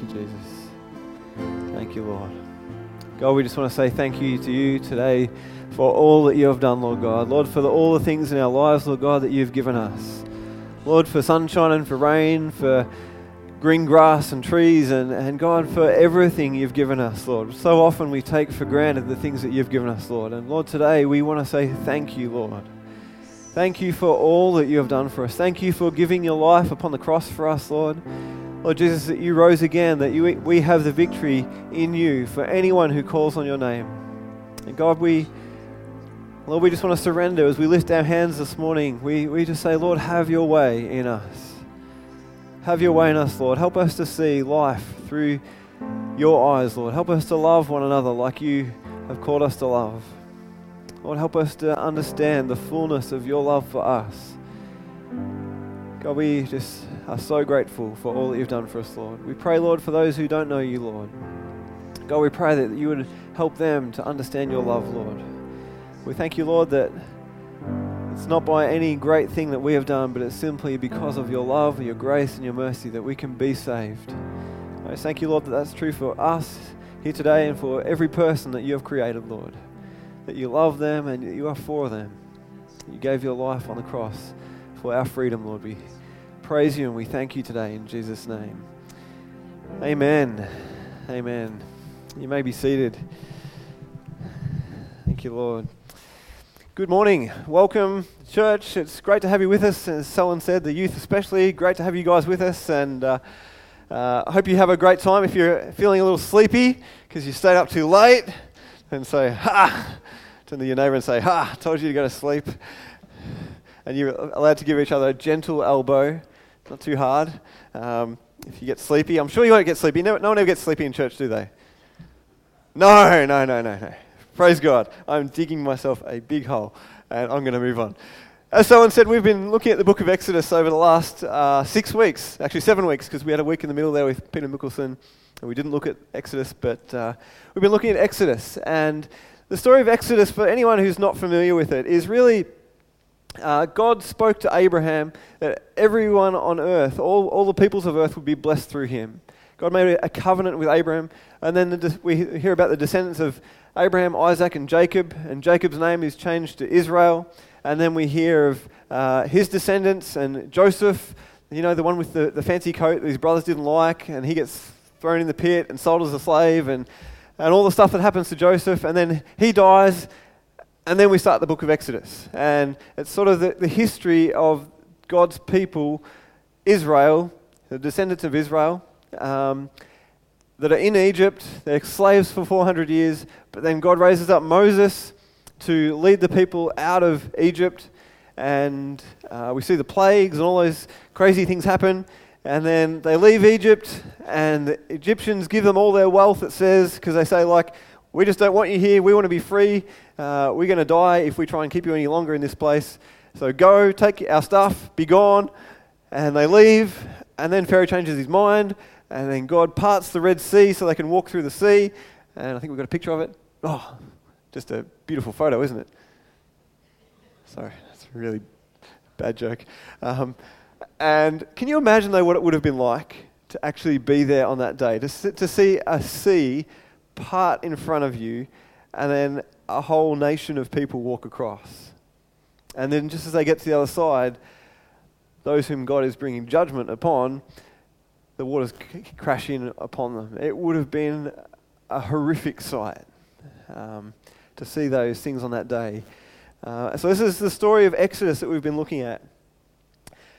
You, Jesus. Thank you, Lord. God, we just want to say thank you to you today for all that you have done, Lord God. Lord, for the, all the things in our lives, Lord God, that you've given us. Lord, for sunshine and for rain, for green grass and trees, and, and God, for everything you've given us, Lord. So often we take for granted the things that you've given us, Lord. And Lord, today we want to say thank you, Lord. Thank you for all that you have done for us. Thank you for giving your life upon the cross for us, Lord. Lord Jesus, that you rose again, that you, we have the victory in you for anyone who calls on your name. And God, we, Lord, we just want to surrender as we lift our hands this morning. We, we just say, Lord, have your way in us. Have your way in us, Lord. Help us to see life through your eyes, Lord. Help us to love one another like you have called us to love. Lord, help us to understand the fullness of your love for us. God, we just are so grateful for all that you've done for us, Lord. We pray, Lord, for those who don't know you, Lord. God, we pray that you would help them to understand your love, Lord. We thank you, Lord, that it's not by any great thing that we have done, but it's simply because of your love, your grace, and your mercy that we can be saved. I thank you, Lord, that that's true for us here today and for every person that you have created, Lord. That you love them and you are for them. You gave your life on the cross for our freedom, Lord. We praise you and we thank you today in Jesus' name. Amen. Amen. You may be seated. Thank you, Lord. Good morning. Welcome, church. It's great to have you with us. As someone said, the youth especially, great to have you guys with us. And uh, uh, I hope you have a great time. If you're feeling a little sleepy because you stayed up too late, then say, ha! Turn to your neighbor and say, ha! Told you to go to sleep. And you're allowed to give each other a gentle elbow, not too hard. Um, if you get sleepy, I'm sure you won't get sleepy. No, no one ever gets sleepy in church, do they? No, no, no, no, no. Praise God. I'm digging myself a big hole, and I'm going to move on. As someone said, we've been looking at the book of Exodus over the last uh, six weeks, actually seven weeks, because we had a week in the middle there with Peter Mickelson, and we didn't look at Exodus, but uh, we've been looking at Exodus. And the story of Exodus, for anyone who's not familiar with it, is really uh, God spoke to Abraham that everyone on earth, all, all the peoples of earth, would be blessed through him. God made a covenant with Abraham, and then the, we hear about the descendants of Abraham, Isaac, and Jacob, and Jacob's name is changed to Israel. And then we hear of uh, his descendants and Joseph, you know, the one with the, the fancy coat that his brothers didn't like, and he gets thrown in the pit and sold as a slave, and, and all the stuff that happens to Joseph. And then he dies, and then we start the book of Exodus. And it's sort of the, the history of God's people, Israel, the descendants of Israel um, that are in Egypt. They're slaves for 400 years, but then God raises up Moses to lead the people out of Egypt. And uh, we see the plagues and all those crazy things happen. And then they leave Egypt, and the Egyptians give them all their wealth, it says, because they say, like, we just don't want you here. We want to be free. Uh, we're going to die if we try and keep you any longer in this place. So go, take our stuff, be gone. And they leave. And then Pharaoh changes his mind. And then God parts the Red Sea so they can walk through the sea. And I think we've got a picture of it. Oh, just a beautiful photo, isn't it? Sorry, that's a really bad joke. Um, and can you imagine, though, what it would have been like to actually be there on that day? To, to see a sea part in front of you and then a whole nation of people walk across. And then, just as they get to the other side, those whom God is bringing judgment upon, the waters c- crash in upon them. It would have been a horrific sight um, to see those things on that day. Uh, so, this is the story of Exodus that we've been looking at.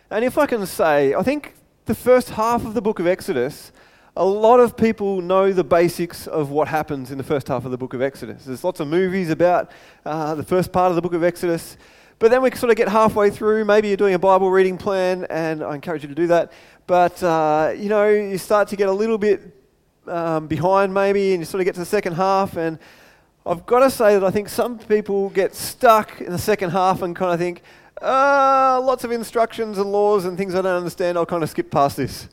And if I can say, I think the first half of the book of Exodus, a lot of people know the basics of what happens in the first half of the book of Exodus. There's lots of movies about uh, the first part of the book of Exodus. But then we sort of get halfway through. Maybe you're doing a Bible reading plan, and I encourage you to do that. But, uh, you know, you start to get a little bit um, behind maybe, and you sort of get to the second half. And I've got to say that I think some people get stuck in the second half and kind of think, uh, lots of instructions and laws and things I don't understand. I'll kind of skip past this.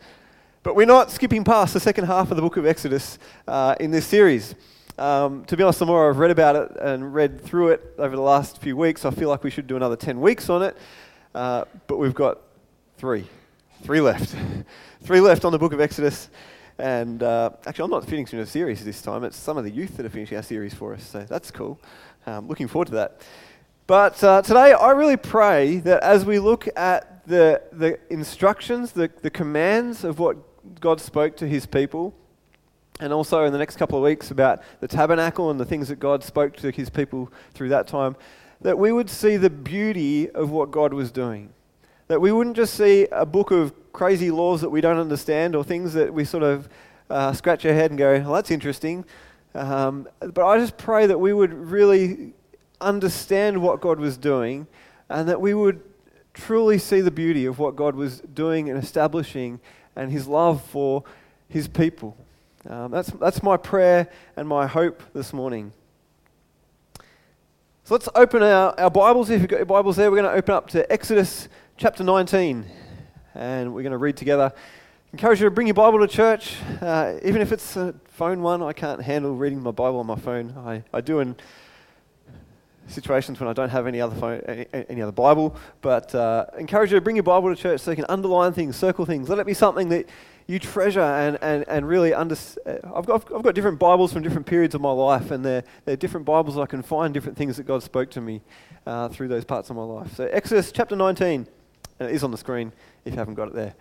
But we're not skipping past the second half of the book of Exodus uh, in this series. Um, to be honest, the more I've read about it and read through it over the last few weeks, I feel like we should do another 10 weeks on it. Uh, but we've got three. Three left. Three left on the book of Exodus. And uh, actually, I'm not finishing a series this time. It's some of the youth that are finishing our series for us. So that's cool. Um, looking forward to that. But uh, today, I really pray that as we look at the, the instructions, the, the commands of what God spoke to his people, and also in the next couple of weeks about the tabernacle and the things that God spoke to his people through that time, that we would see the beauty of what God was doing. That we wouldn't just see a book of crazy laws that we don't understand or things that we sort of uh, scratch our head and go, well, that's interesting. Um, but I just pray that we would really understand what God was doing and that we would truly see the beauty of what God was doing and establishing and his love for his people. Um, that's, that's my prayer and my hope this morning. So let's open our, our Bibles. If you've got your Bibles there, we're going to open up to Exodus chapter 19 and we're going to read together. Encourage you to bring your Bible to church, uh, even if it's a phone one. I can't handle reading my Bible on my phone. I, I do in situations when I don't have any other phone, any, other Bible. But uh, encourage you to bring your Bible to church so you can underline things, circle things. Let it be something that you treasure and, and, and really understand. Uh, I've got, I've got different Bibles from different periods of my life, and they're, they're different Bibles I can find different things that God spoke to me uh, through those parts of my life. So, Exodus chapter 19, and it is on the screen if you haven't got it there.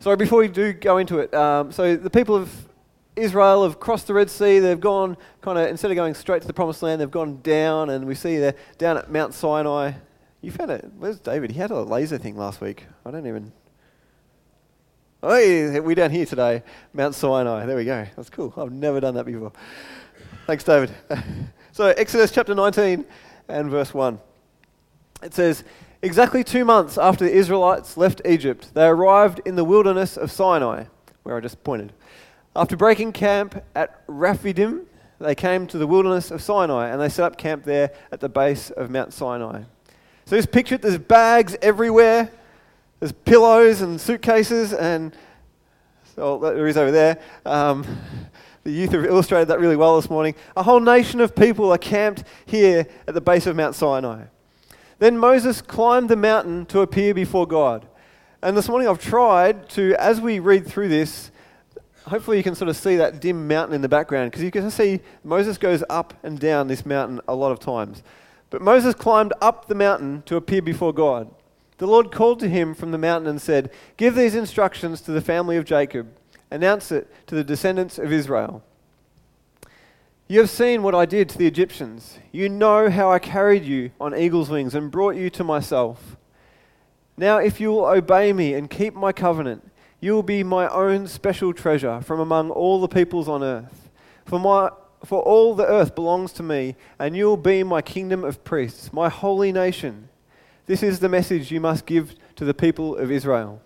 So, before we do go into it, um, so the people of Israel have crossed the Red Sea. They've gone kind of, instead of going straight to the promised land, they've gone down, and we see they're down at Mount Sinai. You found it. Where's David? He had a laser thing last week. I don't even. Oh, yeah, we're down here today, Mount Sinai. There we go. That's cool. I've never done that before. Thanks, David. so, Exodus chapter 19 and verse 1. It says, Exactly two months after the Israelites left Egypt, they arrived in the wilderness of Sinai, where I just pointed. After breaking camp at Rephidim, they came to the wilderness of Sinai and they set up camp there at the base of Mount Sinai. So just picture it, there's bags everywhere, there's pillows and suitcases, and so there is over there. Um, the youth have illustrated that really well this morning. A whole nation of people are camped here at the base of Mount Sinai. Then Moses climbed the mountain to appear before God. And this morning I've tried to, as we read through this, hopefully you can sort of see that dim mountain in the background because you can see Moses goes up and down this mountain a lot of times. But Moses climbed up the mountain to appear before God. The Lord called to him from the mountain and said, Give these instructions to the family of Jacob, announce it to the descendants of Israel. You have seen what I did to the Egyptians. You know how I carried you on eagle's wings and brought you to myself. Now, if you will obey me and keep my covenant, you will be my own special treasure from among all the peoples on earth. For, my, for all the earth belongs to me, and you will be my kingdom of priests, my holy nation. This is the message you must give to the people of Israel.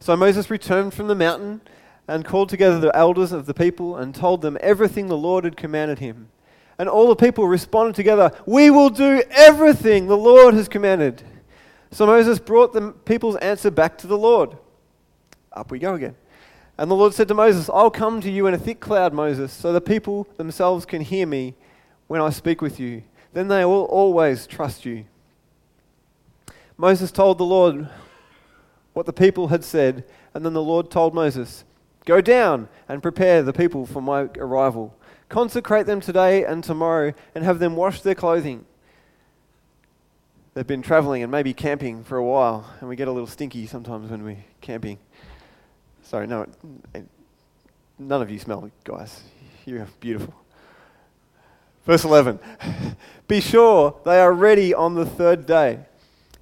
So Moses returned from the mountain and called together the elders of the people and told them everything the Lord had commanded him. And all the people responded together, We will do everything the Lord has commanded. So Moses brought the people's answer back to the Lord. Up we go again. And the Lord said to Moses, I'll come to you in a thick cloud, Moses, so the people themselves can hear me when I speak with you. Then they will always trust you. Moses told the Lord what the people had said, and then the Lord told Moses, Go down and prepare the people for my arrival. Consecrate them today and tomorrow and have them wash their clothing. They've been traveling and maybe camping for a while, and we get a little stinky sometimes when we're camping. Sorry, no, eh, none of you smell, guys. You're beautiful. Verse 11 Be sure they are ready on the third day.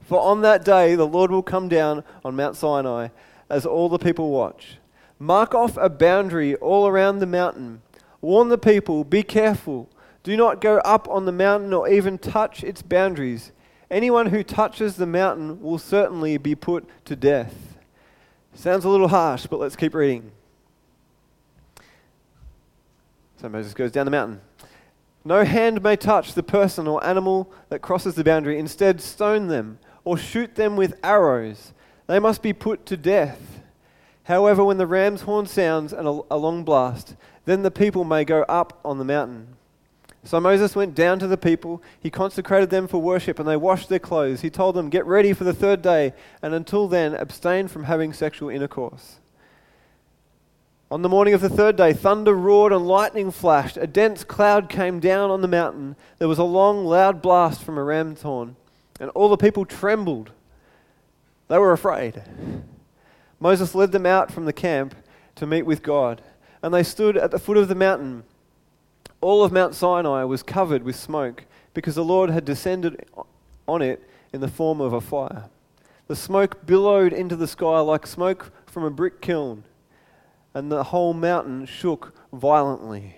For on that day the Lord will come down on Mount Sinai as all the people watch. Mark off a boundary all around the mountain. Warn the people, be careful. Do not go up on the mountain or even touch its boundaries. Anyone who touches the mountain will certainly be put to death. Sounds a little harsh, but let's keep reading. So Moses goes down the mountain. No hand may touch the person or animal that crosses the boundary. Instead, stone them or shoot them with arrows. They must be put to death. However, when the ram's horn sounds and a long blast, then the people may go up on the mountain. So Moses went down to the people. He consecrated them for worship, and they washed their clothes. He told them, Get ready for the third day, and until then, abstain from having sexual intercourse. On the morning of the third day, thunder roared and lightning flashed. A dense cloud came down on the mountain. There was a long, loud blast from a ram's horn, and all the people trembled. They were afraid. Moses led them out from the camp to meet with God, and they stood at the foot of the mountain. All of Mount Sinai was covered with smoke because the Lord had descended on it in the form of a fire. The smoke billowed into the sky like smoke from a brick kiln and the whole mountain shook violently.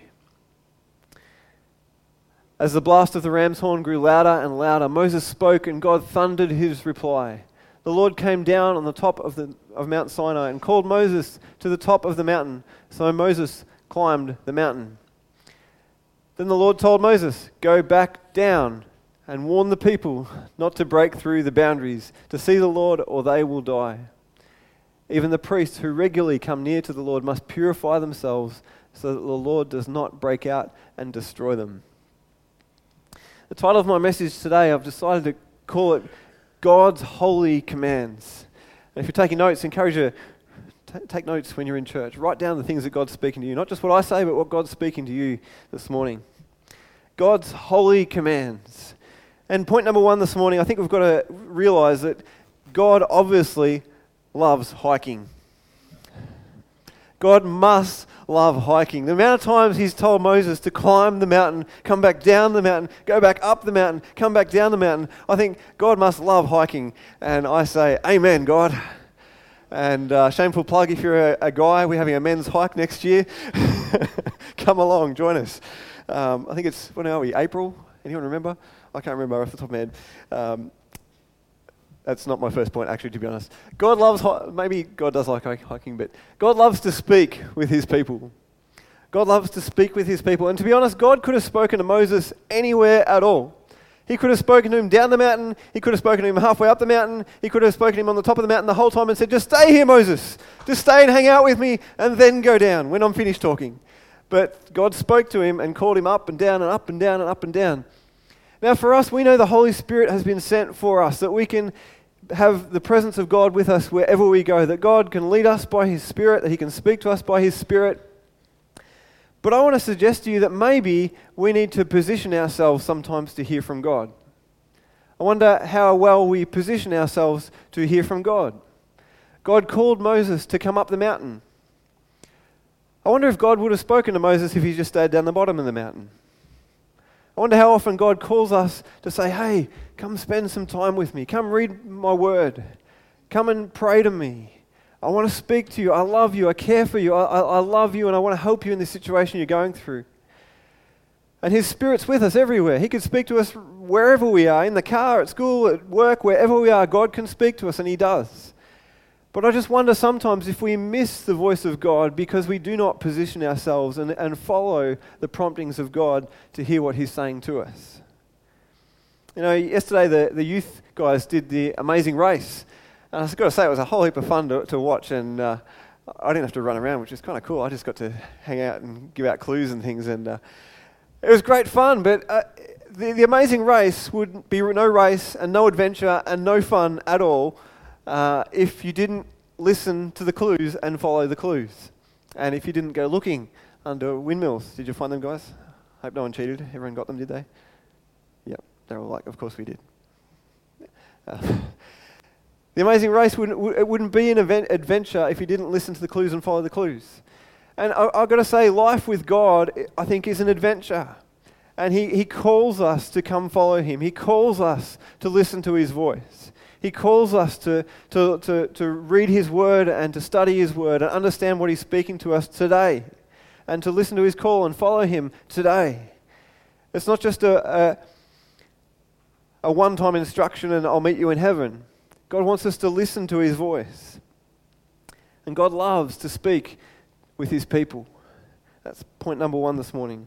As the blast of the ram's horn grew louder and louder, Moses spoke, and God thundered his reply. The Lord came down on the top of, the, of Mount Sinai and called Moses to the top of the mountain. So Moses climbed the mountain. Then the Lord told Moses, Go back down and warn the people not to break through the boundaries to see the Lord, or they will die. Even the priests who regularly come near to the Lord must purify themselves so that the Lord does not break out and destroy them. The title of my message today, I've decided to call it God's Holy Commands. And if you're taking notes, I encourage you take notes when you're in church. Write down the things that God's speaking to you. Not just what I say, but what God's speaking to you this morning. God's holy commands. And point number one this morning, I think we've got to realize that God obviously loves hiking. God must love hiking. The amount of times he's told Moses to climb the mountain, come back down the mountain, go back up the mountain, come back down the mountain, I think God must love hiking. And I say, Amen, God. And uh, shameful plug if you're a, a, guy, we're having a men's hike next year. come along, join us. Um, I think it's, when are we? April? Anyone remember? I can't remember off the top of my head. Um, that's not my first point, actually, to be honest. God loves, maybe God does like hiking, but God loves to speak with his people. God loves to speak with his people. And to be honest, God could have spoken to Moses anywhere at all. He could have spoken to him down the mountain. He could have spoken to him halfway up the mountain. He could have spoken to him on the top of the mountain the whole time and said, Just stay here, Moses. Just stay and hang out with me and then go down when I'm finished talking. But God spoke to him and called him up and down and up and down and up and down. Now, for us, we know the Holy Spirit has been sent for us, that we can have the presence of God with us wherever we go, that God can lead us by His Spirit, that He can speak to us by His Spirit. But I want to suggest to you that maybe we need to position ourselves sometimes to hear from God. I wonder how well we position ourselves to hear from God. God called Moses to come up the mountain. I wonder if God would have spoken to Moses if he just stayed down the bottom of the mountain. I wonder how often God calls us to say, hey, come spend some time with me. Come read my word. Come and pray to me. I want to speak to you. I love you. I care for you. I, I, love you and I want to help you in this situation you're going through. And His Spirit's with us everywhere. He can speak to us wherever we are in the car, at school, at work, wherever we are. God can speak to us, and He does. But I just wonder sometimes if we miss the voice of God because we do not position ourselves and, and follow the promptings of God to hear what He's saying to us. You know, yesterday the, the youth guys did the amazing race. And I've got to say, it was a whole heap of fun to, to watch. And uh, I didn't have to run around, which is kind of cool. I just got to hang out and give out clues and things. And uh, it was great fun. But uh, the, the amazing race would be no race and no adventure and no fun at all uh, if you didn't listen to the clues and follow the clues. And if you didn't go looking under windmills, did you find them, guys? Hope no one cheated. Everyone got them, did they? Yep. They're all like, of course we did. The Amazing Race wouldn't, it wouldn't be an event, adventure if you didn't listen to the clues and follow the clues. And I, I've got to say, life with God, I think, is an adventure. And he, he calls us to come follow Him. He calls us to listen to His voice. He calls us to, to, to, to read His Word and to study His Word and understand what He's speaking to us today and to listen to His call and follow Him today. It's not just a, a, a one time instruction and I'll meet you in heaven. God wants us to listen to His voice. And God loves to speak with His people. That's point number one this morning.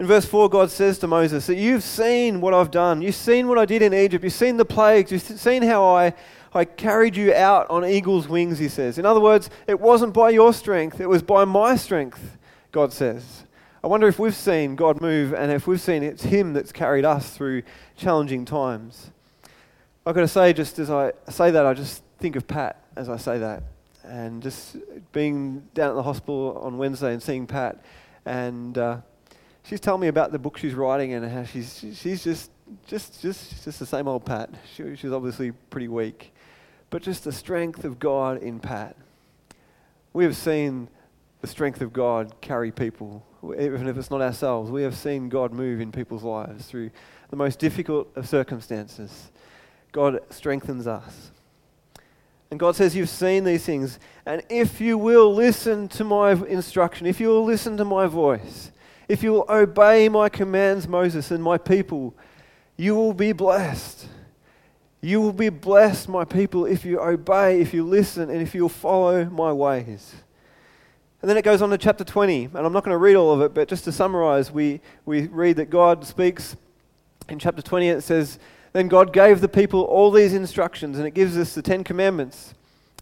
In verse 4, God says to Moses that you've seen what I've done. You've seen what I did in Egypt. You've seen the plagues. You've seen how I, I carried you out on eagle's wings, he says. In other words, it wasn't by your strength, it was by my strength, God says. I wonder if we've seen God move and if we've seen it's Him that's carried us through challenging times. I've got to say, just as I say that, I just think of Pat as I say that. and just being down at the hospital on Wednesday and seeing Pat, and uh, she's telling me about the book she's writing and how she's she's just just just just the same old Pat. She, she's obviously pretty weak, but just the strength of God in Pat. We have seen the strength of God carry people, even if it's not ourselves. We have seen God move in people's lives through the most difficult of circumstances. God strengthens us. And God says, You've seen these things. And if you will listen to my instruction, if you will listen to my voice, if you will obey my commands, Moses, and my people, you will be blessed. You will be blessed, my people, if you obey, if you listen, and if you'll follow my ways. And then it goes on to chapter 20, and I'm not going to read all of it, but just to summarize, we, we read that God speaks in chapter 20, it says, Then God gave the people all these instructions, and it gives us the Ten Commandments.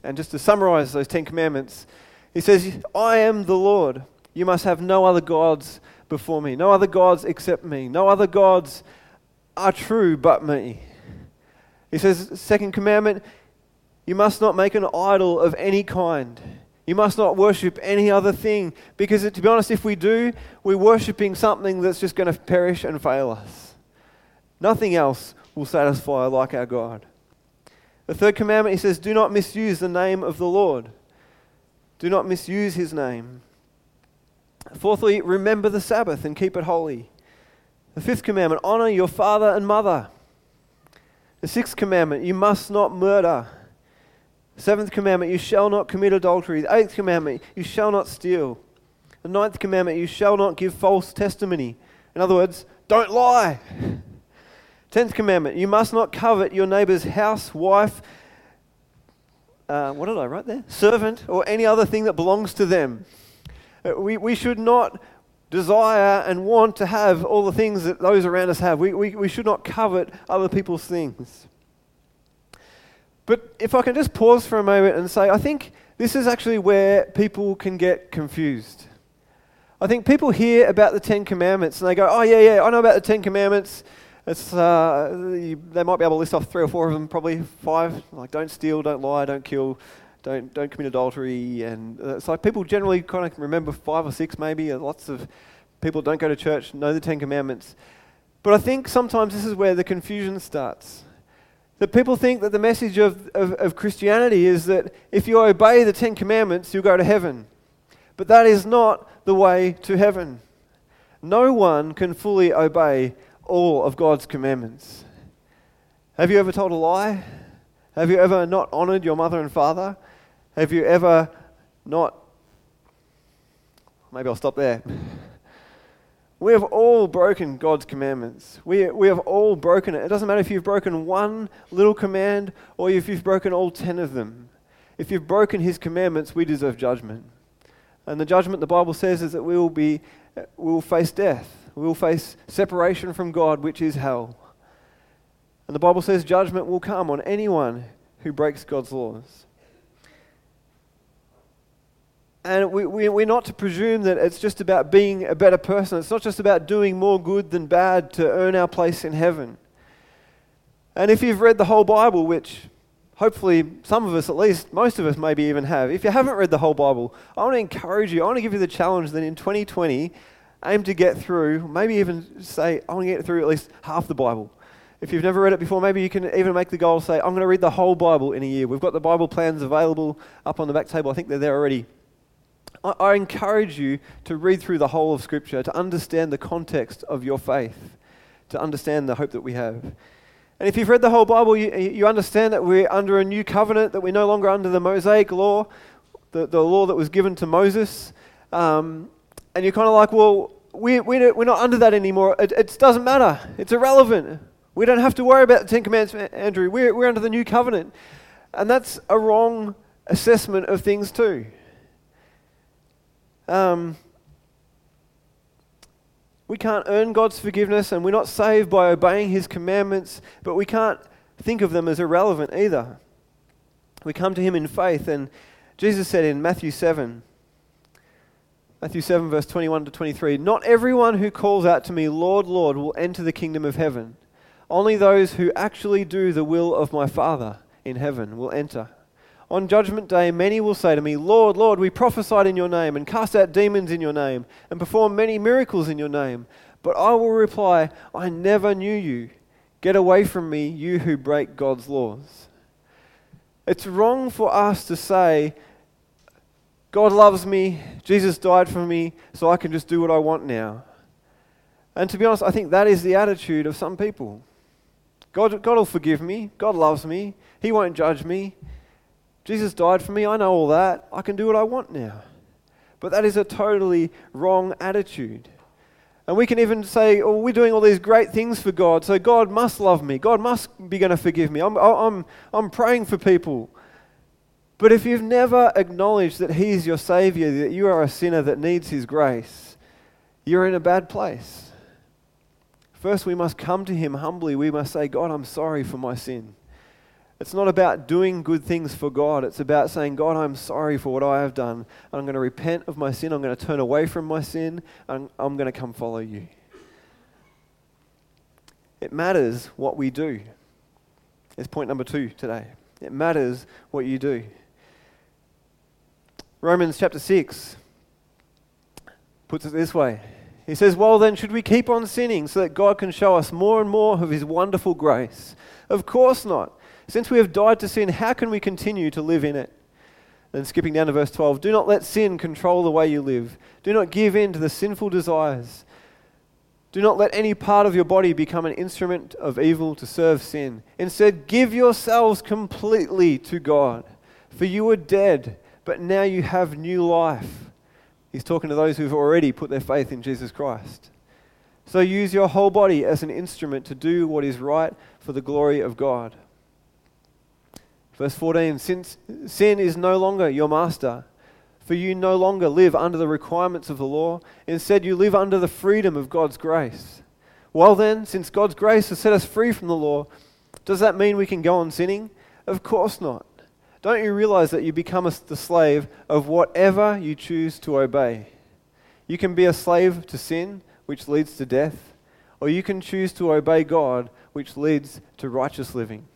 And just to summarize those Ten Commandments, He says, I am the Lord. You must have no other gods before me, no other gods except me, no other gods are true but me. He says, Second commandment, you must not make an idol of any kind. You must not worship any other thing. Because, to be honest, if we do, we're worshipping something that's just going to perish and fail us. Nothing else will satisfy like our God. The third commandment, he says, Do not misuse the name of the Lord. Do not misuse his name. Fourthly, remember the Sabbath and keep it holy. The fifth commandment, honor your father and mother. The sixth commandment, you must not murder. The seventh commandment, you shall not commit adultery. The eighth commandment, you shall not steal. The ninth commandment, you shall not give false testimony. In other words, don't lie. Tenth commandment, you must not covet your neighbor's house, wife, uh, what did I write there? Servant, or any other thing that belongs to them. Uh, we, we should not desire and want to have all the things that those around us have. We, we, we should not covet other people's things. But if I can just pause for a moment and say, I think this is actually where people can get confused. I think people hear about the Ten Commandments and they go, oh, yeah, yeah, I know about the Ten Commandments. It's, uh, you, they might be able to list off three or four of them, probably five. Like, don't steal, don't lie, don't kill, don't, don't commit adultery. And uh, like people generally kind of remember five or six, maybe. Uh, lots of people don't go to church, know the Ten Commandments. But I think sometimes this is where the confusion starts. That people think that the message of, of, of Christianity is that if you obey the Ten Commandments, you'll go to heaven. But that is not the way to heaven. No one can fully obey all of God's commandments. Have you ever told a lie? Have you ever not honored your mother and father? Have you ever not. Maybe I'll stop there. We have all broken God's commandments. We, we have all broken it. It doesn't matter if you've broken one little command or if you've broken all ten of them. If you've broken His commandments, we deserve judgment. And the judgment the Bible says is that we will, be, we will face death. We will face separation from God, which is hell. And the Bible says judgment will come on anyone who breaks God's laws. And we, we, we're not to presume that it's just about being a better person. It's not just about doing more good than bad to earn our place in heaven. And if you've read the whole Bible, which hopefully some of us, at least most of us, maybe even have, if you haven't read the whole Bible, I want to encourage you, I want to give you the challenge that in 2020, aim to get through, maybe even say, I want to get through at least half the Bible. If you've never read it before, maybe you can even make the goal say, I'm going to read the whole Bible in a year. We've got the Bible plans available up on the back table. I think they're there already. I, I encourage you to read through the whole of Scripture, to understand the context of your faith, to understand the hope that we have. And if you've read the whole Bible, you, you understand that we're under a new covenant, that we're no longer under the Mosaic law, the, the law that was given to Moses. Um, and you're kind of like, well, we, we, we're not under that anymore. It, it doesn't matter, it's irrelevant. We don't have to worry about the Ten Commandments, Andrew. We're, we're under the new covenant. And that's a wrong assessment of things, too. Um, we can't earn God's forgiveness and we're not saved by obeying His commandments, but we can't think of them as irrelevant either. We come to Him in faith, and Jesus said in Matthew 7, Matthew 7, verse 21 to 23, Not everyone who calls out to me, Lord, Lord, will enter the kingdom of heaven. Only those who actually do the will of my Father in heaven will enter. On judgment day, many will say to me, Lord, Lord, we prophesied in your name, and cast out demons in your name, and performed many miracles in your name. But I will reply, I never knew you. Get away from me, you who break God's laws. It's wrong for us to say, God loves me, Jesus died for me, so I can just do what I want now. And to be honest, I think that is the attitude of some people. God, God will forgive me, God loves me, He won't judge me. Jesus died for me, I know all that, I can do what I want now. But that is a totally wrong attitude. And we can even say, oh, we're doing all these great things for God, so God must love me. God must be going to forgive me. I'm, I'm, I'm praying for people. But if you've never acknowledged that He's your Savior, that you are a sinner that needs His grace, you're in a bad place. First, we must come to Him humbly. We must say, God, I'm sorry for my sin. It's not about doing good things for God. It's about saying, God, I'm sorry for what I have done. I'm going to repent of my sin. I'm going to turn away from my sin. I'm going to come follow you. It matters what we do. It's point number two today. It matters what you do. Romans chapter 6 puts it this way. He says, Well, then, should we keep on sinning so that God can show us more and more of His wonderful grace? Of course not. Since we have died to sin, how can we continue to live in it? Then skipping down to verse 12 Do not let sin control the way you live. Do not give in to the sinful desires. Do not let any part of your body become an instrument of evil to serve sin. Instead, give yourselves completely to God. For you were dead, but now you have new life. He's talking to those who've already put their faith in Jesus Christ. So use your whole body as an instrument to do what is right for the glory of God. Verse 14 Since sin is no longer your master, for you no longer live under the requirements of the law. Instead, you live under the freedom of God's grace. Well, then, since God's grace has set us free from the law, does that mean we can go on sinning? Of course not. Don't you realize that you become a, the slave of whatever you choose to obey? You can be a slave to sin, which leads to death, or you can choose to obey God, which leads to righteous living.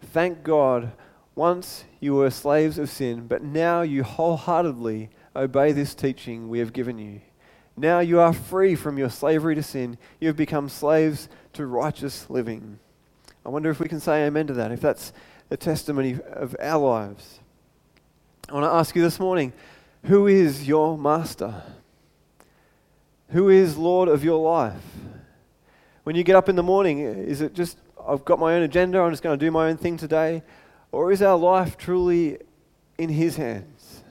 Thank God, once you were slaves of sin, but now you wholeheartedly obey this teaching we have given you. Now you are free from your slavery to sin. You have become slaves to righteous living. I wonder if we can say amen to that, if that's the testimony of our lives. I want to ask you this morning who is your master? Who is Lord of your life? When you get up in the morning, is it just I've got my own agenda, I'm just going to do my own thing today? Or is our life truly in His hands?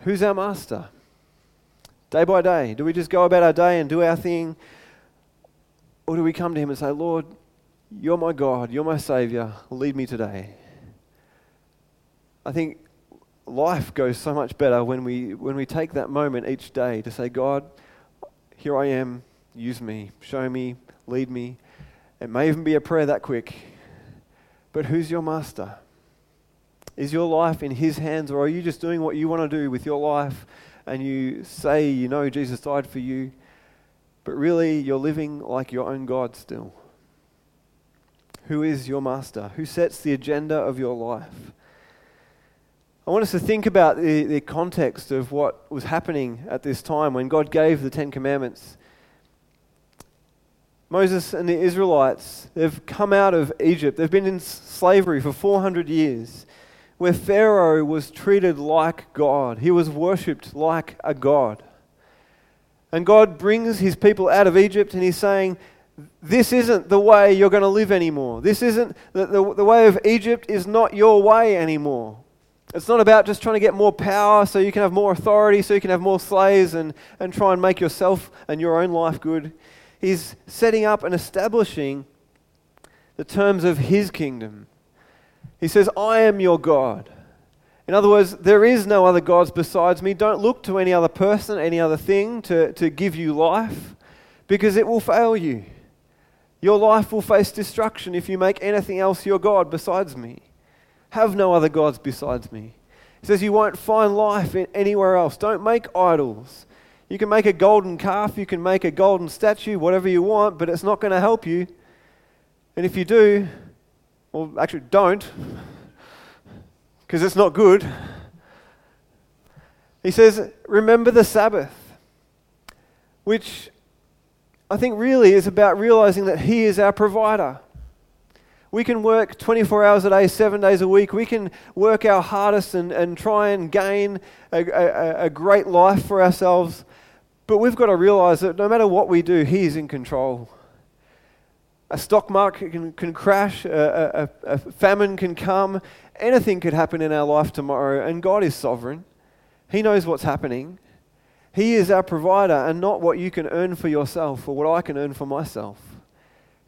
Who's our master? Day by day, do we just go about our day and do our thing? Or do we come to Him and say, Lord, you're my God, you're my Savior, lead me today? I think life goes so much better when we, when we take that moment each day to say, God, here I am, use me, show me, lead me. It may even be a prayer that quick. But who's your master? Is your life in his hands, or are you just doing what you want to do with your life and you say you know Jesus died for you, but really you're living like your own God still? Who is your master? Who sets the agenda of your life? I want us to think about the, the context of what was happening at this time when God gave the Ten Commandments. Moses and the Israelites, they've come out of Egypt. They've been in slavery for 400 years, where Pharaoh was treated like God. He was worshipped like a God. And God brings his people out of Egypt, and he's saying, This isn't the way you're going to live anymore. This isn't, the, the, the way of Egypt is not your way anymore. It's not about just trying to get more power so you can have more authority, so you can have more slaves and, and try and make yourself and your own life good. He's setting up and establishing the terms of his kingdom. He says, I am your God. In other words, there is no other gods besides me. Don't look to any other person, any other thing to, to give you life, because it will fail you. Your life will face destruction if you make anything else your God besides me. Have no other gods besides me. He says you won't find life in anywhere else. Don't make idols. You can make a golden calf, you can make a golden statue, whatever you want, but it's not going to help you. And if you do, well, actually, don't. because it's not good. He says, Remember the Sabbath, which I think really is about realizing that He is our provider. We can work 24 hours a day, seven days a week. We can work our hardest and, and try and gain a, a, a great life for ourselves. But we've got to realize that no matter what we do, He is in control. A stock market can, can crash, a, a, a famine can come, anything could happen in our life tomorrow, and God is sovereign. He knows what's happening. He is our provider and not what you can earn for yourself or what I can earn for myself.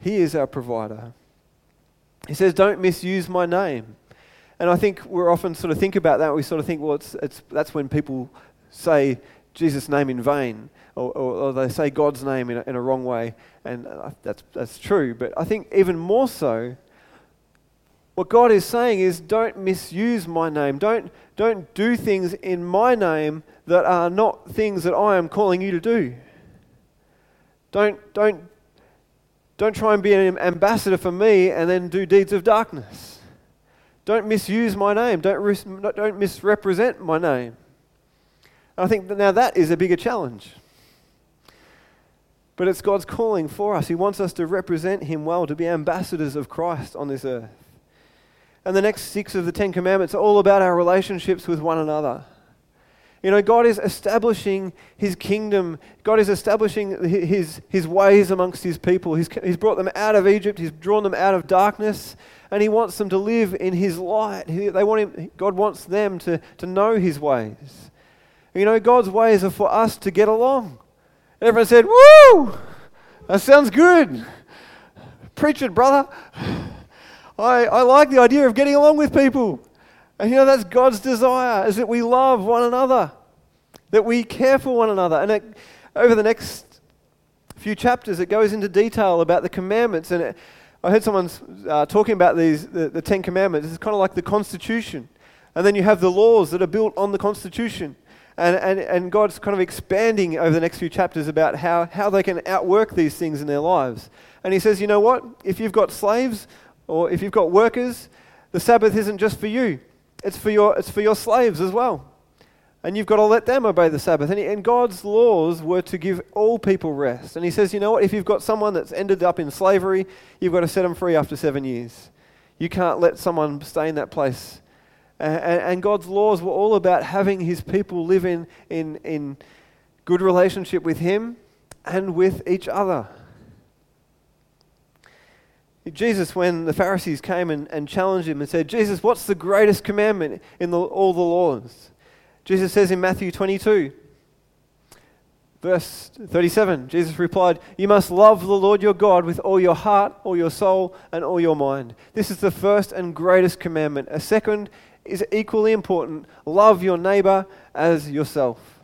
He is our provider. He says, Don't misuse my name. And I think we're often sort of think about that. We sort of think, well, it's, it's, that's when people say Jesus' name in vain, or, or, or they say God's name in a, in a wrong way. And uh, that's, that's true. But I think even more so, what God is saying is don't misuse my name. Don't, don't do things in my name that are not things that I am calling you to do. Don't, don't, don't try and be an ambassador for me and then do deeds of darkness. Don't misuse my name. Don't, don't misrepresent my name. I think that now that is a bigger challenge. But it's God's calling for us. He wants us to represent Him well, to be ambassadors of Christ on this earth. And the next six of the Ten Commandments are all about our relationships with one another. You know, God is establishing His kingdom. God is establishing His, his ways amongst His people. He's, he's brought them out of Egypt. He's drawn them out of darkness. And He wants them to live in His light. He, they want him, God wants them to, to know His ways. You know, God's ways are for us to get along. Everyone said, Woo! That sounds good. Preach it, brother. I, I like the idea of getting along with people. And you know, that's God's desire, is that we love one another, that we care for one another. And it, over the next few chapters, it goes into detail about the commandments. And it, I heard someone uh, talking about these, the, the Ten Commandments. It's kind of like the Constitution. And then you have the laws that are built on the Constitution. And, and, and God's kind of expanding over the next few chapters about how, how they can outwork these things in their lives. And he says, you know what? If you've got slaves or if you've got workers, the Sabbath isn't just for you. It's for your, it's for your slaves as well. And you've got to let them obey the Sabbath. And, he, and God's laws were to give all people rest. And he says, you know what? If you've got someone that's ended up in slavery, you've got to set them free after seven years. You can't let someone stay in that place. And, and God's laws were all about having his people live in, in, in good relationship with him and with each other. Jesus, when the Pharisees came and, and challenged him and said, Jesus, what's the greatest commandment in the, all the laws? Jesus says in Matthew 22, verse 37, Jesus replied, You must love the Lord your God with all your heart, all your soul, and all your mind. This is the first and greatest commandment. A second is equally important love your neighbor as yourself.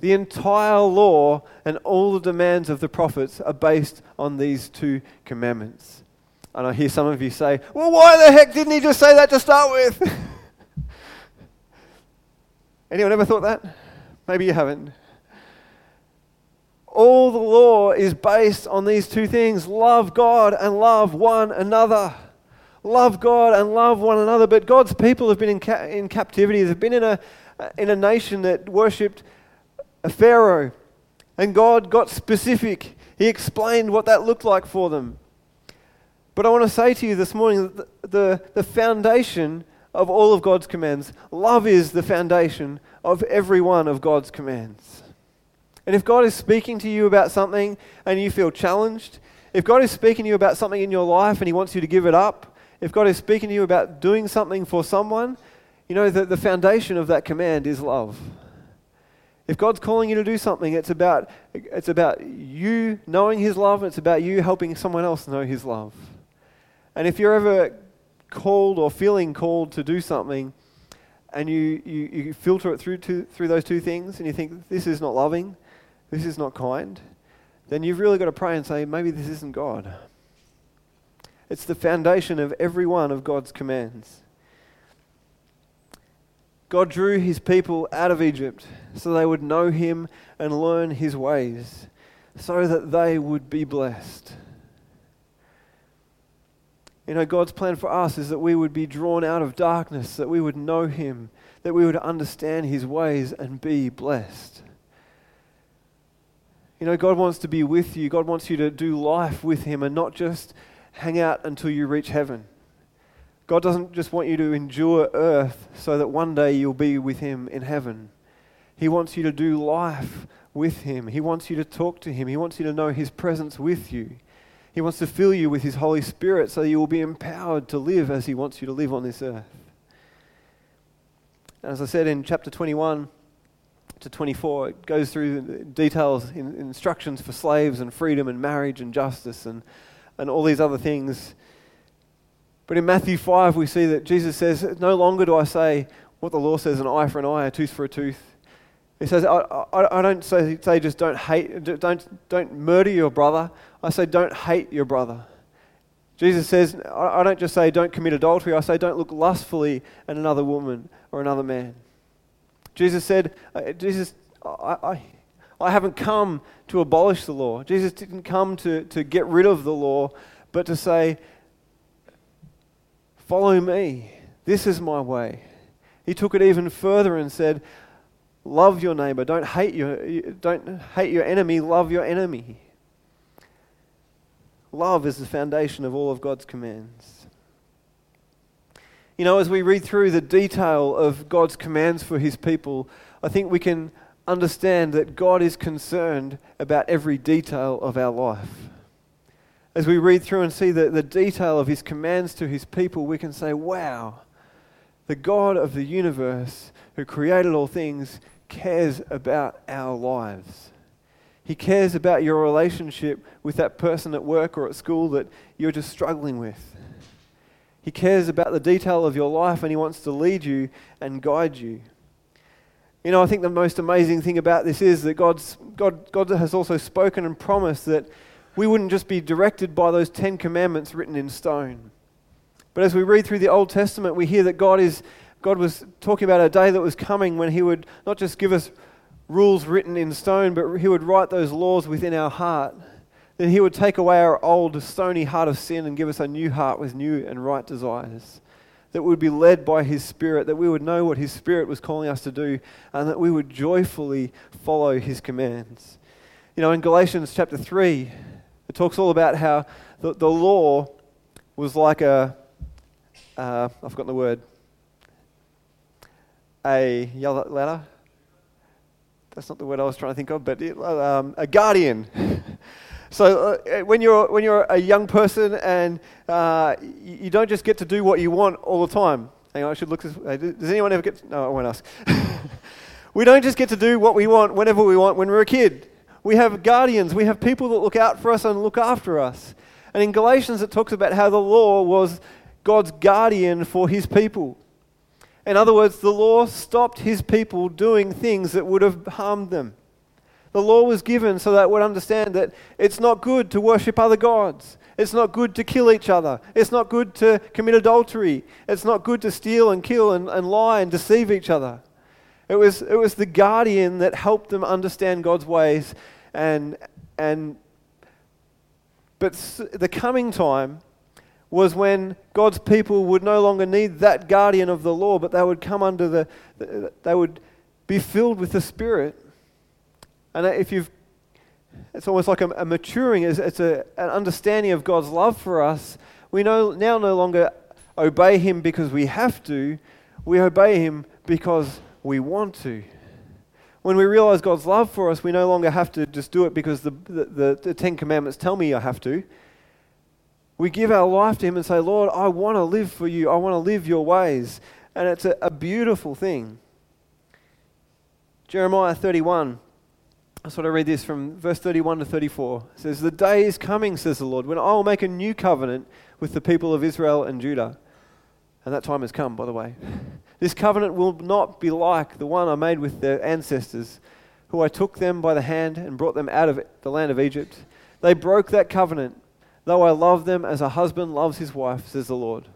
The entire law and all the demands of the prophets are based on these two commandments. And I hear some of you say, well, why the heck didn't he just say that to start with? Anyone ever thought that? Maybe you haven't. All the law is based on these two things love God and love one another. Love God and love one another. But God's people have been in, ca- in captivity. They've been in a, in a nation that worshipped a Pharaoh. And God got specific. He explained what that looked like for them. But I want to say to you this morning that the, the, foundation of all of God's commands, love is the foundation of every one of God's commands. And if God is speaking to you about something and you feel challenged, if God is speaking to you about something in your life and He wants you to give it up, if God is speaking to you about doing something for someone, you know that the foundation of that command is love. If God's calling you to do something, it's about, it's about you knowing His love, and it's about you helping someone else know His love. And if you're ever called or feeling called to do something, and you, you, you filter it through, to, through those two things, and you think, this is not loving, this is not kind, then you've really got to pray and say, maybe this isn't God. It's the foundation of every one of God's commands. God drew his people out of Egypt so they would know him and learn his ways, so that they would be blessed. You know, God's plan for us is that we would be drawn out of darkness, that we would know Him, that we would understand His ways and be blessed. You know, God wants to be with you. God wants you to do life with Him and not just hang out until you reach heaven. God doesn't just want you to endure earth so that one day you'll be with Him in heaven. He wants you to do life with Him. He wants you to talk to Him. He wants you to know His presence with you. He wants to fill you with His Holy Spirit so you will be empowered to live as He wants you to live on this earth. As I said in chapter 21 to 24, it goes through the details, in, instructions for slaves and freedom and marriage and justice and, and all these other things. But in Matthew 5, we see that Jesus says, No longer do I say what the law says an eye for an eye, a tooth for a tooth. He says, I, I, I don't say, say just don't hate, don't, don't murder your brother. I say don't hate your brother. Jesus says, I, don't just say don't commit adultery. I say don't look lustfully at another woman or another man. Jesus said, uh, Jesus, I, I, I haven't come to abolish the law. Jesus didn't come to, to get rid of the law, but to say, follow me. This is my way. He took it even further and said, Love your neighbor. Don't hate your, don't hate your enemy. Love your enemy. Love is the foundation of all of God's commands. You know, as we read through the detail of God's commands for his people, I think we can understand that God is concerned about every detail of our life. As we read through and see the, the detail of his commands to his people, we can say, wow, the God of the universe who created all things cares about our lives. He cares about your relationship with that person at work or at school that you're just struggling with. He cares about the detail of your life and He wants to lead you and guide you. You know, I think the most amazing thing about this is that God's, God, God has also spoken and promised that we wouldn't just be directed by those Ten Commandments written in stone. But as we read through the Old Testament, we hear that God is God was talking about a day that was coming when He would not just give us rules written in stone, but He would write those laws within our heart. That He would take away our old stony heart of sin and give us a new heart with new and right desires. That we would be led by His Spirit, that we would know what His Spirit was calling us to do, and that we would joyfully follow His commands. You know, in Galatians chapter 3, it talks all about how the, the law was like a, uh, I've forgotten the word, a yellow ladder. That's not the word I was trying to think of, but it, um, a guardian. so uh, when you're when you're a young person and uh, you don't just get to do what you want all the time. Hang on, I should look. This, does anyone ever get? To, no, I won't ask. we don't just get to do what we want whenever we want when we're a kid. We have guardians. We have people that look out for us and look after us. And in Galatians, it talks about how the law was God's guardian for His people. In other words, the law stopped his people doing things that would have harmed them. The law was given so that would understand that it's not good to worship other gods. It's not good to kill each other. It's not good to commit adultery. It's not good to steal and kill and, and lie and deceive each other. It was, it was the guardian that helped them understand God's ways and, and but the coming time was when God's people would no longer need that guardian of the law, but they would come under the, they would be filled with the Spirit. And if you've, it's almost like a, a maturing, it's, it's a, an understanding of God's love for us. We know, now no longer obey Him because we have to, we obey Him because we want to. When we realize God's love for us, we no longer have to just do it because the, the, the, the Ten Commandments tell me I have to we give our life to Him and say, Lord, I want to live for you. I want to live your ways. And it's a, a beautiful thing. Jeremiah 31. I sort of read this from verse 31 to 34. It says, The day is coming, says the Lord, when I will make a new covenant with the people of Israel and Judah. And that time has come, by the way. This covenant will not be like the one I made with their ancestors, who I took them by the hand and brought them out of the land of Egypt. They broke that covenant though I love them as a husband loves his wife, says the Lord.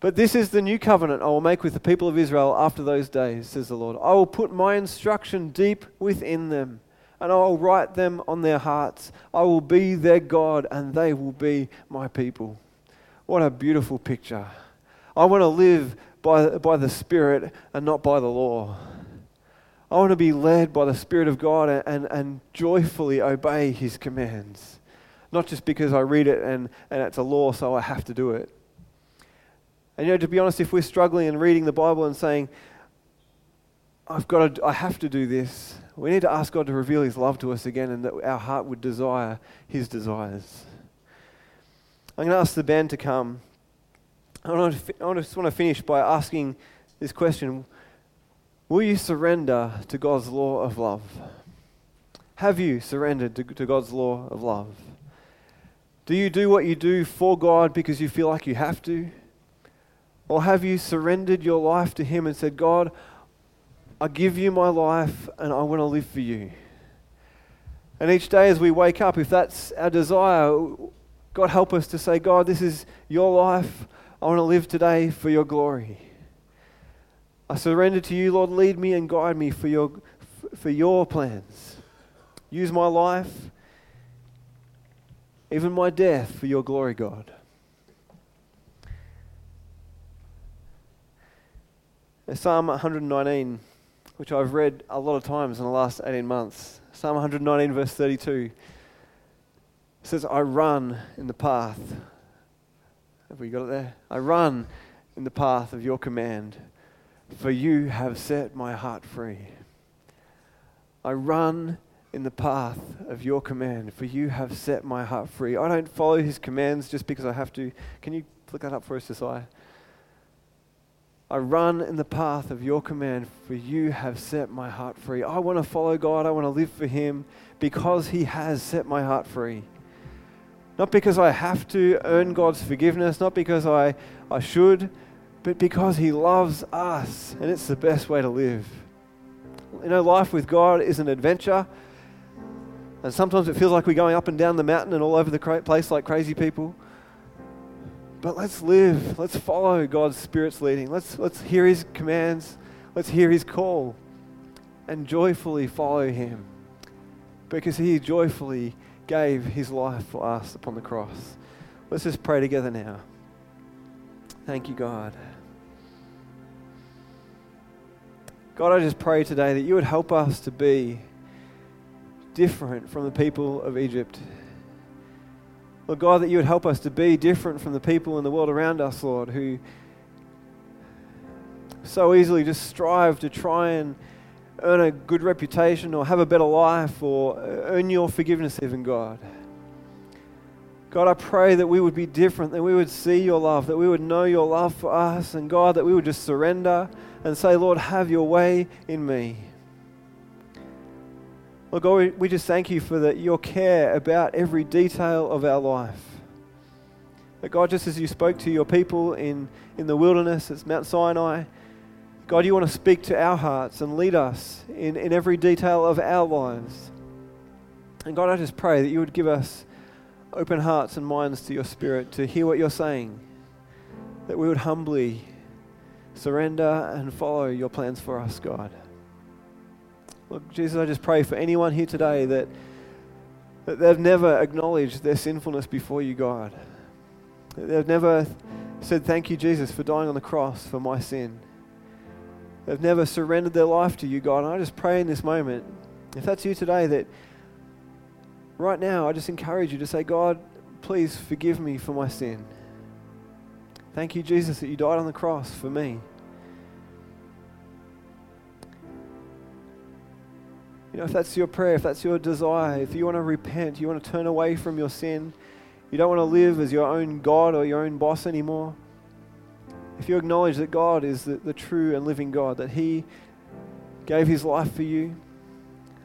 But this is the new covenant I will make with the people of Israel after those days, says the Lord. I will put my instruction deep within them, and I will write them on their hearts. I will be their God, and they will be my people. What a beautiful picture. I want to live by, by the Spirit and not by the law. I want to be led by the Spirit of God and, and, and joyfully obey His commands. Not just because I read it and, and it's a law, so I have to do it. And you know, to be honest, if we're struggling and reading the Bible and saying, I've got to, I have to do this, we need to ask God to reveal His love to us again and that our heart would desire His desires. I'm going to ask the band to come. I, want to, I just want to finish by asking this question Will you surrender to God's law of love? Have you surrendered to, to God's law of love? Do you do what you do for God because you feel like you have to? Or have you surrendered your life to Him and said, God, I give you my life and I want to live for you? And each day as we wake up, if that's our desire, God help us to say, God, this is your life. I want to live today for your glory. I surrender to you, Lord. Lead me and guide me for your, for your plans. Use my life, even my death, for your glory, God. Psalm 119, which I've read a lot of times in the last 18 months. Psalm 119, verse 32 says, I run in the path. Have we got it there? I run in the path of your command for you have set my heart free. I run in the path of your command, for you have set my heart free. I don't follow his commands just because I have to. Can you flick that up for us, Josiah? I run in the path of your command, for you have set my heart free. I want to follow God. I want to live for him because he has set my heart free. Not because I have to earn God's forgiveness, not because I, I should, but because He loves us, and it's the best way to live. You know, life with God is an adventure, and sometimes it feels like we're going up and down the mountain and all over the place like crazy people. But let's live. Let's follow God's Spirit's leading. Let's, let's hear His commands. Let's hear His call and joyfully follow Him because He joyfully gave His life for us upon the cross. Let's just pray together now. Thank you, God. God, I just pray today that you would help us to be different from the people of Egypt. Lord God, that you would help us to be different from the people in the world around us, Lord, who so easily just strive to try and earn a good reputation or have a better life or earn your forgiveness, even God. God, I pray that we would be different, that we would see your love, that we would know your love for us, and God, that we would just surrender and say, Lord, have your way in me. Lord God, we just thank you for that your care about every detail of our life. That God, just as you spoke to your people in, in the wilderness, it's Mount Sinai, God, you want to speak to our hearts and lead us in, in every detail of our lives. And God, I just pray that you would give us open hearts and minds to your spirit to hear what you're saying, that we would humbly surrender and follow your plans for us, God. Look, Jesus, I just pray for anyone here today that, that they've never acknowledged their sinfulness before you, God. That they've never said, Thank you, Jesus, for dying on the cross for my sin. They've never surrendered their life to you, God. And I just pray in this moment, if that's you today, that right now, I just encourage you to say, God, please forgive me for my sin. Thank you, Jesus, that you died on the cross for me. Know, if that's your prayer, if that's your desire, if you want to repent, you want to turn away from your sin, you don't want to live as your own God or your own boss anymore, if you acknowledge that God is the, the true and living God, that He gave His life for you,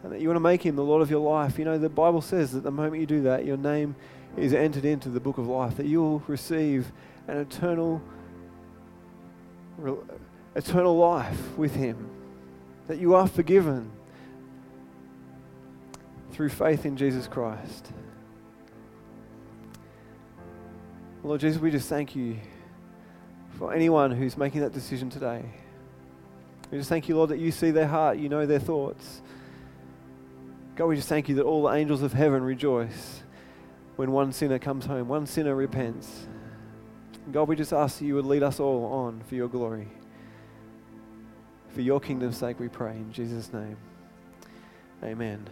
and that you want to make him the Lord of your life, you know, the Bible says that the moment you do that, your name is entered into the book of life, that you'll receive an eternal, eternal life with him, that you are forgiven through faith in Jesus Christ. Lord Jesus, we just thank you for anyone who's making that decision today. We just thank you, Lord, that you see their heart, you know their thoughts. God, we just thank you that all the angels of heaven rejoice when one sinner comes home, one sinner repents. God, we just ask that you would lead us all on for your glory. For your kingdom's sake, we pray in Jesus' name. Amen.